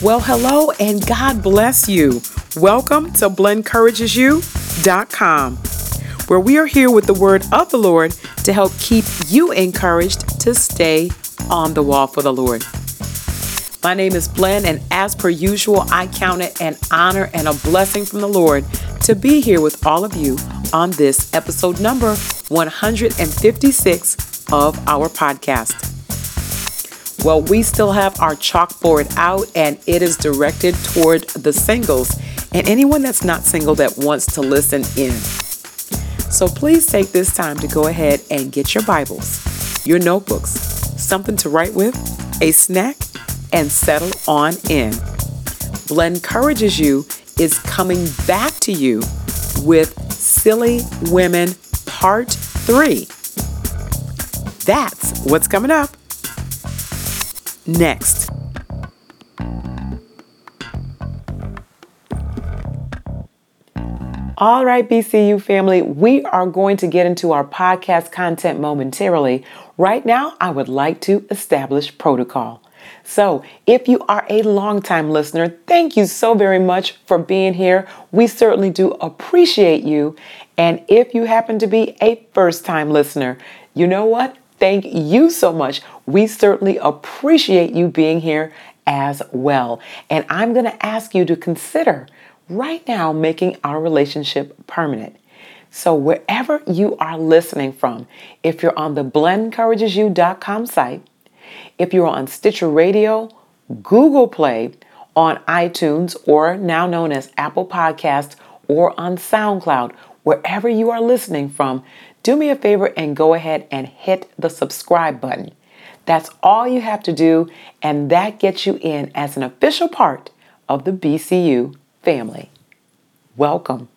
Well, hello and God bless you. Welcome to blendencouragesyou.com, where we are here with the word of the Lord to help keep you encouraged to stay on the wall for the Lord. My name is Blen, and as per usual, I count it an honor and a blessing from the Lord to be here with all of you on this episode number 156 of our podcast. Well, we still have our chalkboard out and it is directed toward the singles and anyone that's not single that wants to listen in. So please take this time to go ahead and get your Bibles, your notebooks, something to write with, a snack, and settle on in. Blen encourages you is coming back to you with Silly Women Part 3. That's what's coming up next. All right, BCU family, we are going to get into our podcast content momentarily. Right now, I would like to establish protocol. So, if you are a longtime listener, thank you so very much for being here. We certainly do appreciate you. And if you happen to be a first time listener, you know what? Thank you so much. We certainly appreciate you being here as well. And I'm going to ask you to consider right now making our relationship permanent. So, wherever you are listening from, if you're on the blendencouragesyou.com site, if you're on Stitcher Radio, Google Play, on iTunes, or now known as Apple Podcast, or on SoundCloud, wherever you are listening from, do me a favor and go ahead and hit the subscribe button. That's all you have to do, and that gets you in as an official part of the BCU family. Welcome.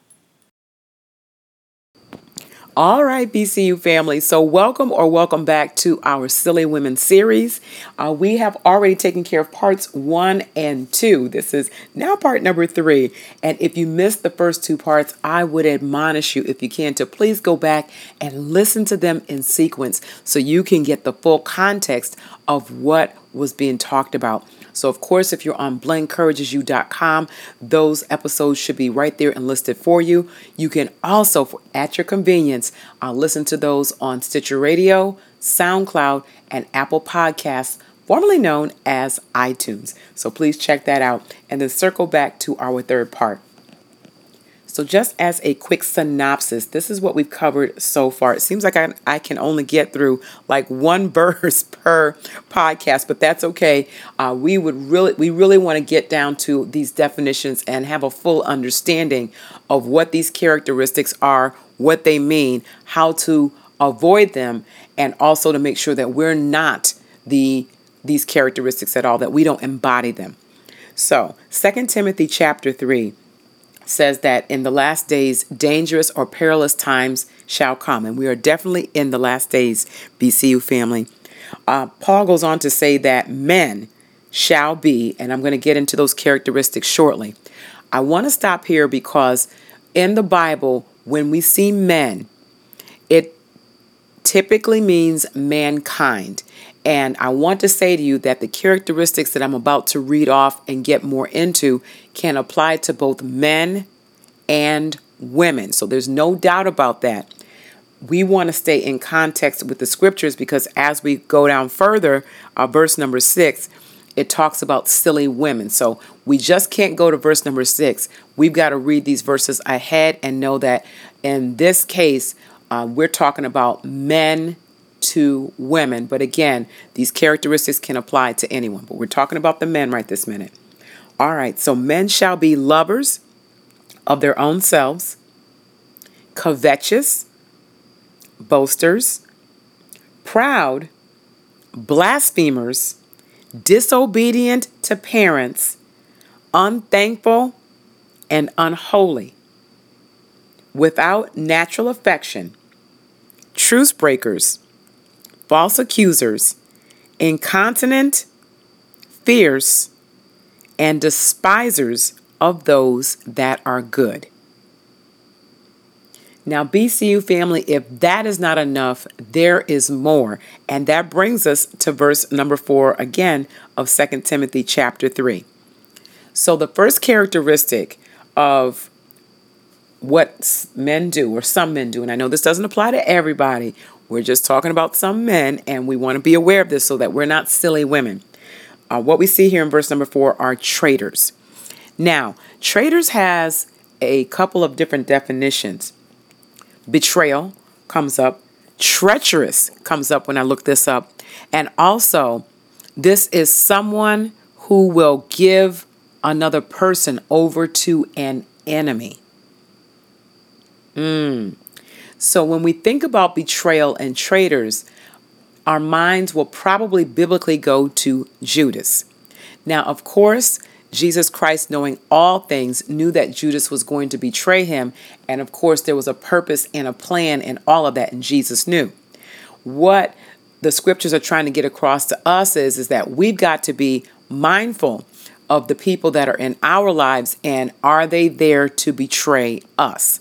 All right, BCU family. So, welcome or welcome back to our Silly Women series. Uh, we have already taken care of parts one and two. This is now part number three. And if you missed the first two parts, I would admonish you, if you can, to please go back and listen to them in sequence so you can get the full context of what was being talked about. So, of course, if you're on blendencouragesyou.com, those episodes should be right there and listed for you. You can also, at your convenience, uh, listen to those on Stitcher Radio, SoundCloud, and Apple Podcasts, formerly known as iTunes. So, please check that out and then circle back to our third part. So, just as a quick synopsis, this is what we've covered so far. It seems like I, I can only get through like one verse per podcast, but that's okay. Uh, we would really, we really want to get down to these definitions and have a full understanding of what these characteristics are, what they mean, how to avoid them, and also to make sure that we're not the these characteristics at all, that we don't embody them. So, Second Timothy chapter 3 says that in the last days, dangerous or perilous times shall come. And we are definitely in the last days, BCU family. Uh, Paul goes on to say that men shall be, and I'm going to get into those characteristics shortly. I want to stop here because in the Bible, when we see men, it typically means mankind. And I want to say to you that the characteristics that I'm about to read off and get more into can apply to both men and women. So there's no doubt about that. We want to stay in context with the scriptures because as we go down further, uh, verse number six, it talks about silly women. So we just can't go to verse number six. We've got to read these verses ahead and know that in this case, uh, we're talking about men to women. But again, these characteristics can apply to anyone. But we're talking about the men right this minute. All right, so men shall be lovers of their own selves, covetous, boasters, proud, blasphemers, disobedient to parents, unthankful, and unholy, without natural affection, truce breakers false accusers, incontinent, fierce, and despisers of those that are good. Now, BCU family, if that is not enough, there is more. And that brings us to verse number four again of 2 Timothy chapter 3. So, the first characteristic of what men do, or some men do, and I know this doesn't apply to everybody, we're just talking about some men, and we want to be aware of this so that we're not silly women. Uh, what we see here in verse number four are traitors. Now, traitors has a couple of different definitions. Betrayal comes up, treacherous comes up when I look this up, and also this is someone who will give another person over to an enemy. Mm. So when we think about betrayal and traitors, our minds will probably biblically go to Judas. Now, of course, Jesus Christ, knowing all things, knew that Judas was going to betray him. And of course, there was a purpose and a plan and all of that, and Jesus knew. What the scriptures are trying to get across to us is, is that we've got to be mindful of the people that are in our lives and are they there to betray us?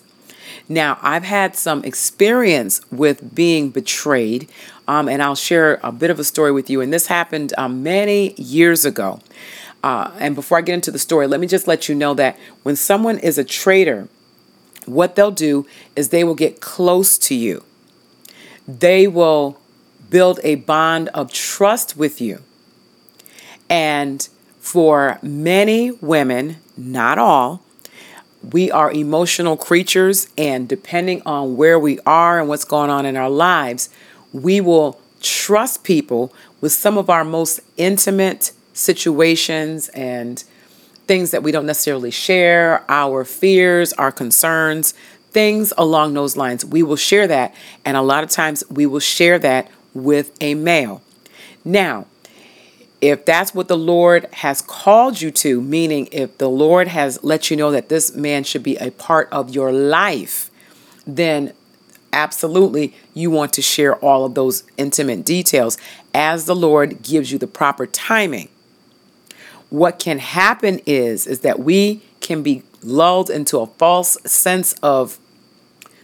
Now, I've had some experience with being betrayed, um, and I'll share a bit of a story with you. And this happened um, many years ago. Uh, and before I get into the story, let me just let you know that when someone is a traitor, what they'll do is they will get close to you. They will build a bond of trust with you. And for many women, not all, we are emotional creatures, and depending on where we are and what's going on in our lives, we will trust people with some of our most intimate situations and things that we don't necessarily share, our fears, our concerns, things along those lines. We will share that, and a lot of times we will share that with a male. Now, if that's what the Lord has called you to, meaning if the Lord has let you know that this man should be a part of your life, then absolutely you want to share all of those intimate details as the Lord gives you the proper timing. What can happen is is that we can be lulled into a false sense of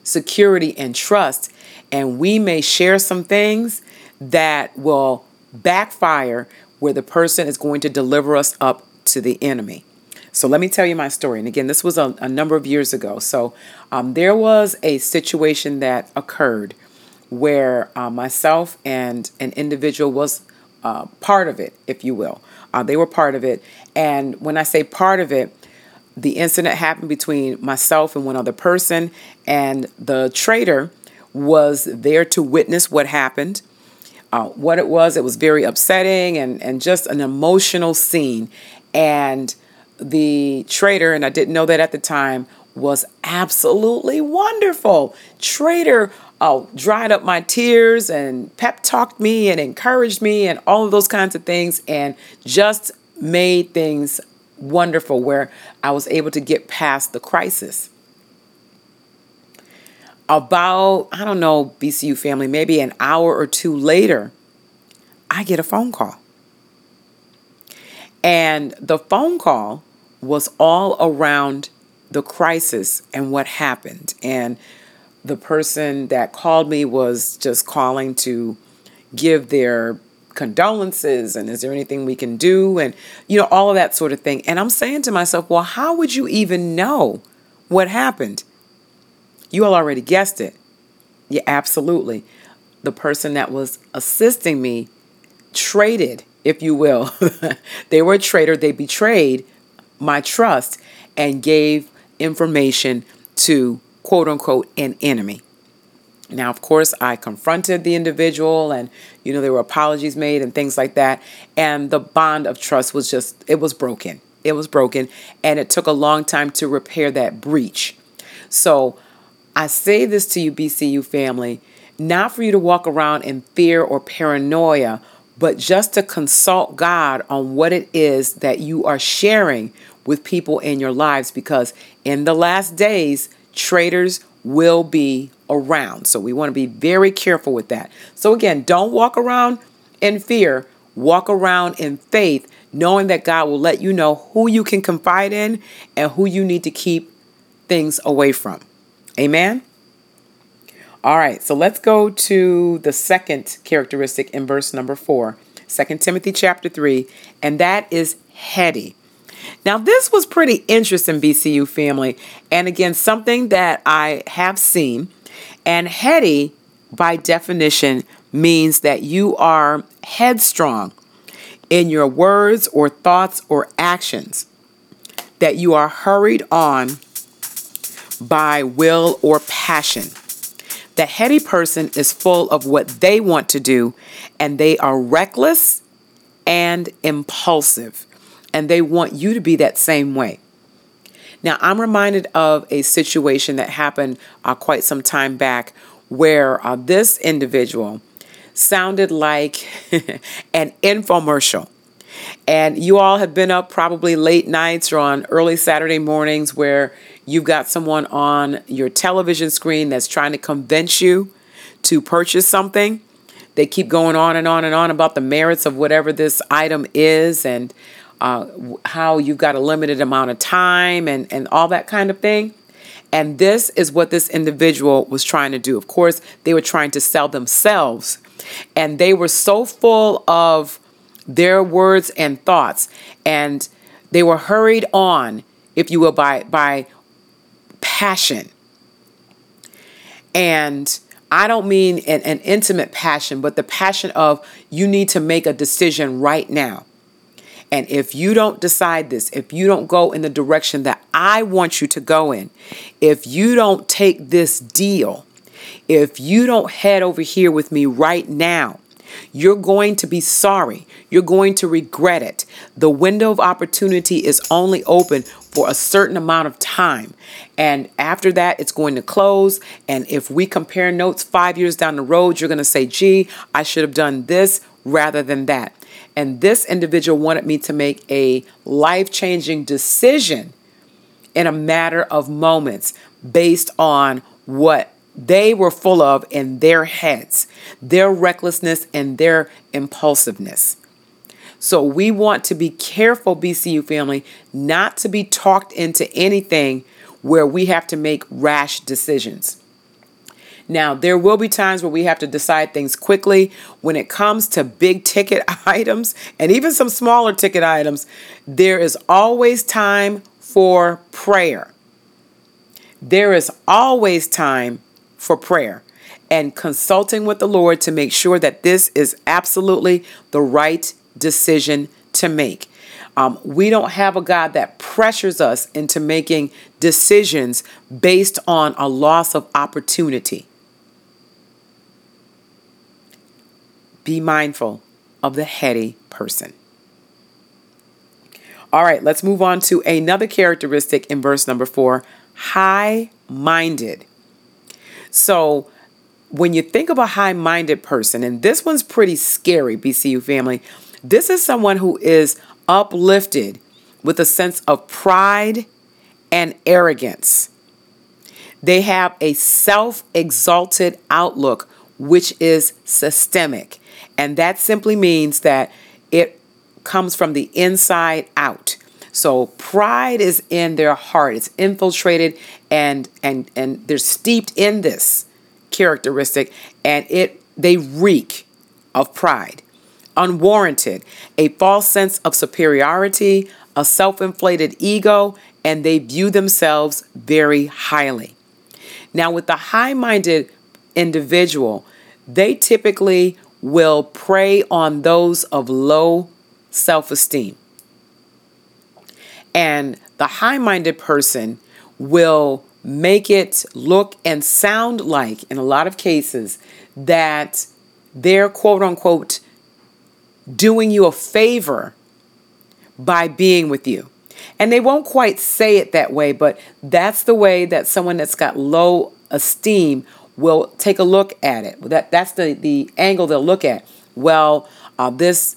security and trust and we may share some things that will backfire where the person is going to deliver us up to the enemy. So let me tell you my story. And again, this was a, a number of years ago. So um, there was a situation that occurred where uh, myself and an individual was uh, part of it, if you will. Uh, they were part of it. And when I say part of it, the incident happened between myself and one other person, and the traitor was there to witness what happened uh, what it was. It was very upsetting and, and just an emotional scene. And the traitor, and I didn't know that at the time, was absolutely wonderful. Traitor uh, dried up my tears and pep talked me and encouraged me and all of those kinds of things and just made things wonderful where I was able to get past the crisis about, I don't know, BCU family, maybe an hour or two later, I get a phone call. And the phone call was all around the crisis and what happened. And the person that called me was just calling to give their condolences and is there anything we can do and you know all of that sort of thing and i'm saying to myself well how would you even know what happened you all already guessed it. Yeah, absolutely. The person that was assisting me traded, if you will. they were a traitor. They betrayed my trust and gave information to quote unquote an enemy. Now, of course, I confronted the individual and, you know, there were apologies made and things like that. And the bond of trust was just, it was broken. It was broken. And it took a long time to repair that breach. So I say this to you, BCU family, not for you to walk around in fear or paranoia, but just to consult God on what it is that you are sharing with people in your lives because in the last days, traitors will be around. So we want to be very careful with that. So again, don't walk around in fear, walk around in faith, knowing that God will let you know who you can confide in and who you need to keep things away from. Amen? All right, so let's go to the second characteristic in verse number four, 2 Timothy chapter 3, and that is heady. Now, this was pretty interesting, BCU family. And again, something that I have seen. And heady, by definition, means that you are headstrong in your words or thoughts or actions, that you are hurried on by will or passion. The heady person is full of what they want to do, and they are reckless and impulsive, and they want you to be that same way. Now, I'm reminded of a situation that happened uh, quite some time back where uh, this individual sounded like an infomercial. And you all have been up probably late nights or on early Saturday mornings where you've got someone on your television screen that's trying to convince you to purchase something. They keep going on and on and on about the merits of whatever this item is and uh, how you've got a limited amount of time and, and all that kind of thing. And this is what this individual was trying to do. Of course, they were trying to sell themselves. And they were so full of their words and thoughts. And they were hurried on, if you will, by, by passion. And I don't mean an, an intimate passion, but the passion of you need to make a decision right now. And if you don't decide this, if you don't go in the direction that I want you to go in, if you don't take this deal, if you don't head over here with me right now, you're going to be sorry. You're going to regret it. The window of opportunity is only open for a certain amount of time. And after that, it's going to close. And if we compare notes five years down the road, you're going to say, gee, I should have done this rather than that. And this individual wanted me to make a life changing decision in a matter of moments based on what they were full of in their heads, their recklessness and their impulsiveness. So we want to be careful, BCU family, not to be talked into anything where we have to make rash decisions. Now, there will be times where we have to decide things quickly. When it comes to big ticket items and even some smaller ticket items, there is always time for prayer. There is always time for prayer and consulting with the Lord to make sure that this is absolutely the right decision to make. Um, we don't have a God that pressures us into making decisions based on a loss of opportunity. Be mindful of the heady person. All right, let's move on to another characteristic in verse number four high minded. So, when you think of a high minded person, and this one's pretty scary, BCU family, this is someone who is uplifted with a sense of pride and arrogance. They have a self exalted outlook, which is systemic. And that simply means that it comes from the inside out. So pride is in their heart. It's infiltrated and and and they're steeped in this characteristic and it they reek of pride. Unwarranted, a false sense of superiority, a self-inflated ego, and they view themselves very highly. Now with the high-minded individual, they typically will prey on those of low self-esteem. And the high minded person will make it look and sound like, in a lot of cases, that they're quote unquote doing you a favor by being with you. And they won't quite say it that way, but that's the way that someone that's got low esteem will take a look at it. That that's the the angle they'll look at. Well, uh, this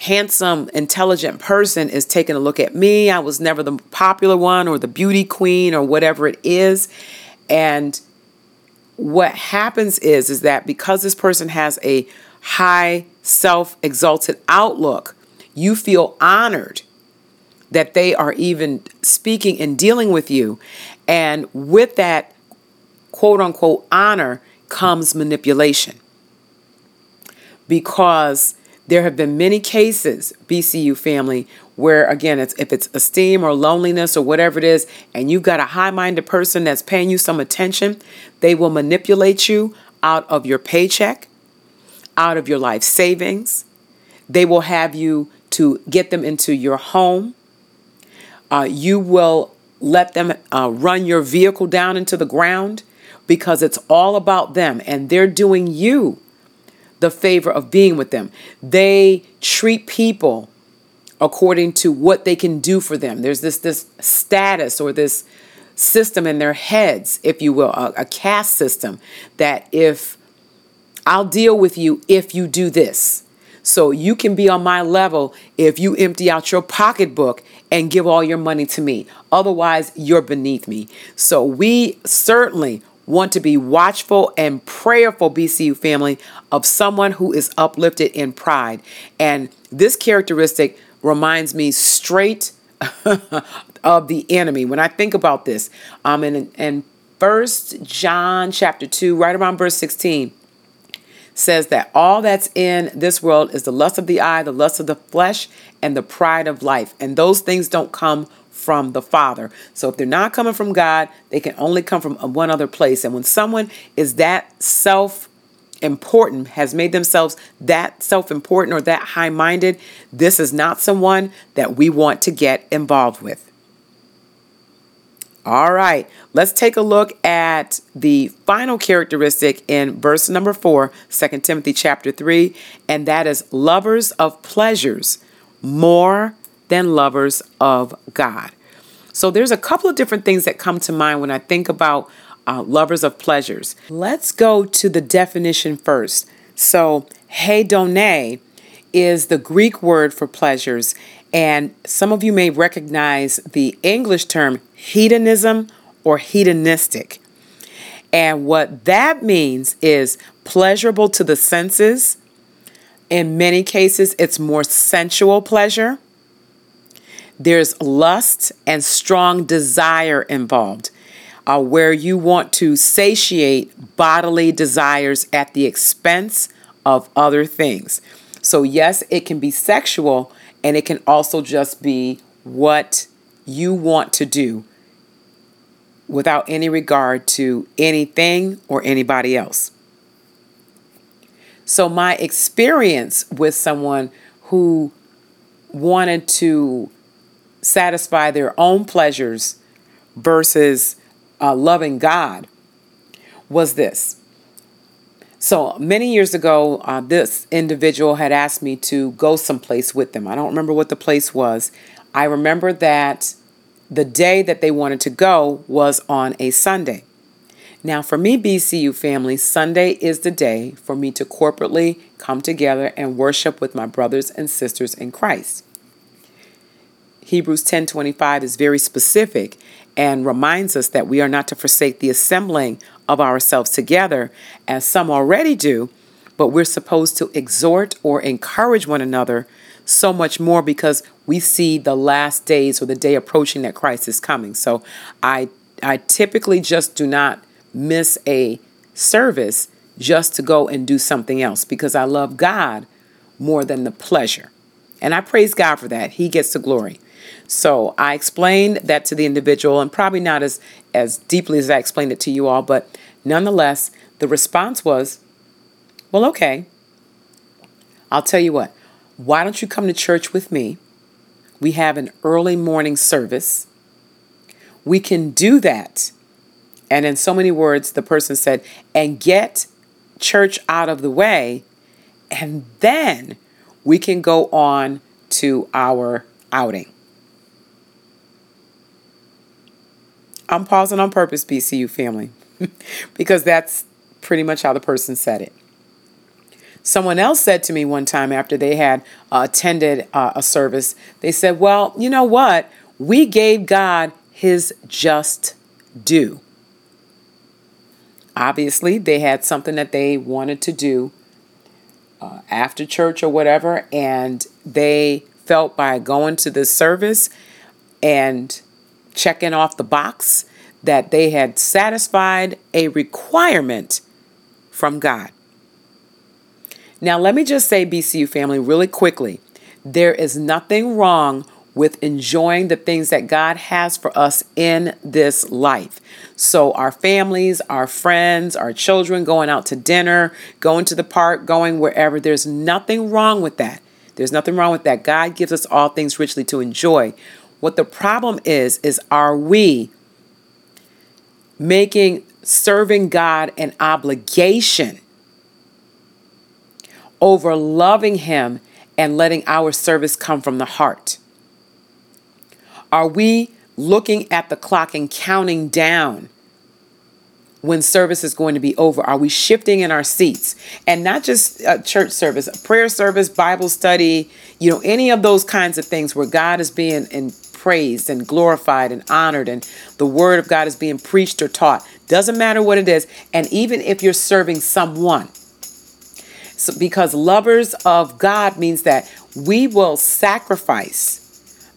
handsome, intelligent person is taking a look at me. I was never the popular one or the beauty queen or whatever it is. And what happens is is that because this person has a high self-exalted outlook, you feel honored that they are even speaking and dealing with you. And with that quote unquote honor comes manipulation. Because There have been many cases, BCU family, where again, it's if it's esteem or loneliness or whatever it is, and you've got a high-minded person that's paying you some attention, they will manipulate you out of your paycheck, out of your life savings. They will have you to get them into your home. Uh, you will let them uh, run your vehicle down into the ground because it's all about them and they're doing you the favor of being with them. They treat people according to what they can do for them. There's this this status or this system in their heads, if you will, a, a caste system that if I'll deal with you if you do this. So you can be on my level if you empty out your pocketbook and give all your money to me. Otherwise, you're beneath me. So we certainly want to be watchful and prayerful, BCU family, of someone who is uplifted in pride. And this characteristic reminds me straight of the enemy. When I think about this, um, in, in First John chapter 2, right around verse 16, says that all that's in this world is the lust of the eye, the lust of the flesh, and the pride of life. And those things don't come from the Father. So if they're not coming from God, they can only come from one other place. And when someone is that self important, has made themselves that self important or that high minded, this is not someone that we want to get involved with. All right, let's take a look at the final characteristic in verse number 4, 2 Timothy chapter 3, and that is lovers of pleasures more than lovers of God. So there's a couple of different things that come to mind when I think about uh, lovers of pleasures. Let's go to the definition first. So, hedone is the Greek word for pleasures, and some of you may recognize the English term hedonism or hedonistic. And what that means is pleasurable to the senses. In many cases, it's more sensual pleasure. There's lust and strong desire involved, uh, where you want to satiate bodily desires at the expense of other things. So, yes, it can be sexual, and it can also just be what you want to do without any regard to anything or anybody else. So, my experience with someone who wanted to satisfy their own pleasures versus uh, loving God was this. So many years ago, uh, this individual had asked me to go someplace with them. I don't remember what the place was. I remember that the day that they wanted to go was on a Sunday. Now, for me, BCU family, Sunday is the day for me to corporately come together and worship with my brothers and sisters in Christ. Hebrews 10:25 is very specific and reminds us that we are not to forsake the assembling of ourselves together as some already do, but we're supposed to exhort or encourage one another so much more because we see the last days or the day approaching that Christ is coming. So I I typically just do not miss a service just to go and do something else because I love God more than the pleasure. And I praise God for that. He gets the glory. So I explained that to the individual, and probably not as, as deeply as I explained it to you all, but nonetheless, the response was, Well, okay. I'll tell you what, why don't you come to church with me? We have an early morning service. We can do that. And in so many words, the person said, and get church out of the way, and then we can go on to our outing. I'm pausing on purpose, BCU family, because that's pretty much how the person said it. Someone else said to me one time after they had uh, attended uh, a service, they said, Well, you know what? We gave God his just due. Obviously, they had something that they wanted to do uh, after church or whatever, and they felt by going to the service and checking off the box that they had satisfied a requirement from God. Now, let me just say, BCU family, really quickly there is nothing wrong with enjoying the things that God has for us in this life. So, our families, our friends, our children going out to dinner, going to the park, going wherever, there's nothing wrong with that. There's nothing wrong with that. God gives us all things richly to enjoy. What the problem is, is are we making serving God an obligation over loving Him and letting our service come from the heart? Are we looking at the clock and counting down when service is going to be over? Are we shifting in our seats? And not just a church service, a prayer service, Bible study, you know, any of those kinds of things where God is being in praised and glorified and honored and the word of God is being preached or taught. Doesn't matter what it is. And even if you're serving someone, so because lovers of God means that we will sacrifice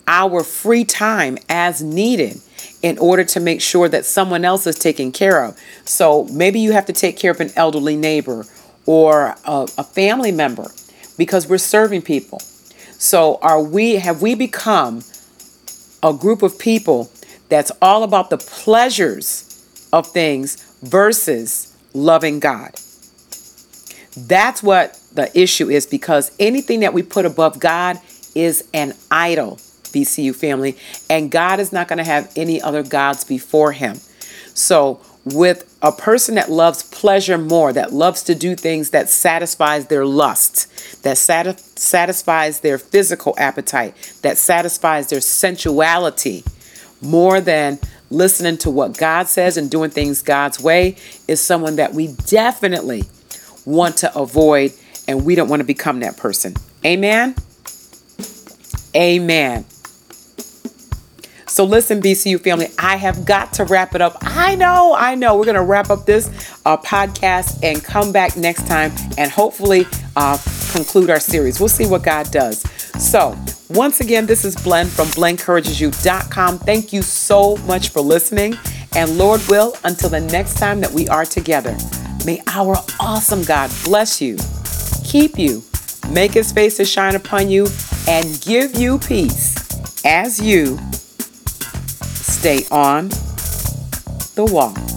our free time as needed in order to make sure that someone else is taken care of. So maybe you have to take care of an elderly neighbor or a, a family member because we're serving people. So are we have we become a group of people that's all about the pleasures of things versus loving God? That's what the issue is because anything that we put above God is an idol. BCU family, and God is not going to have any other gods before him. So, with a person that loves pleasure more, that loves to do things that satisfies their lust, that sat- satisfies their physical appetite, that satisfies their sensuality more than listening to what God says and doing things God's way is someone that we definitely want to avoid and we don't want to become that person. Amen. Amen. So listen, BCU family, I have got to wrap it up. I know, I know. We're going to wrap up this uh, podcast and come back next time and hopefully uh, conclude our series. We'll see what God does. So, once again, this is Blen from blencouragesyou.com. Thank you so much for listening. And Lord will, until the next time that we are together, may our awesome God bless you, keep you, make his face to shine upon you, and give you peace as you stay on the wall.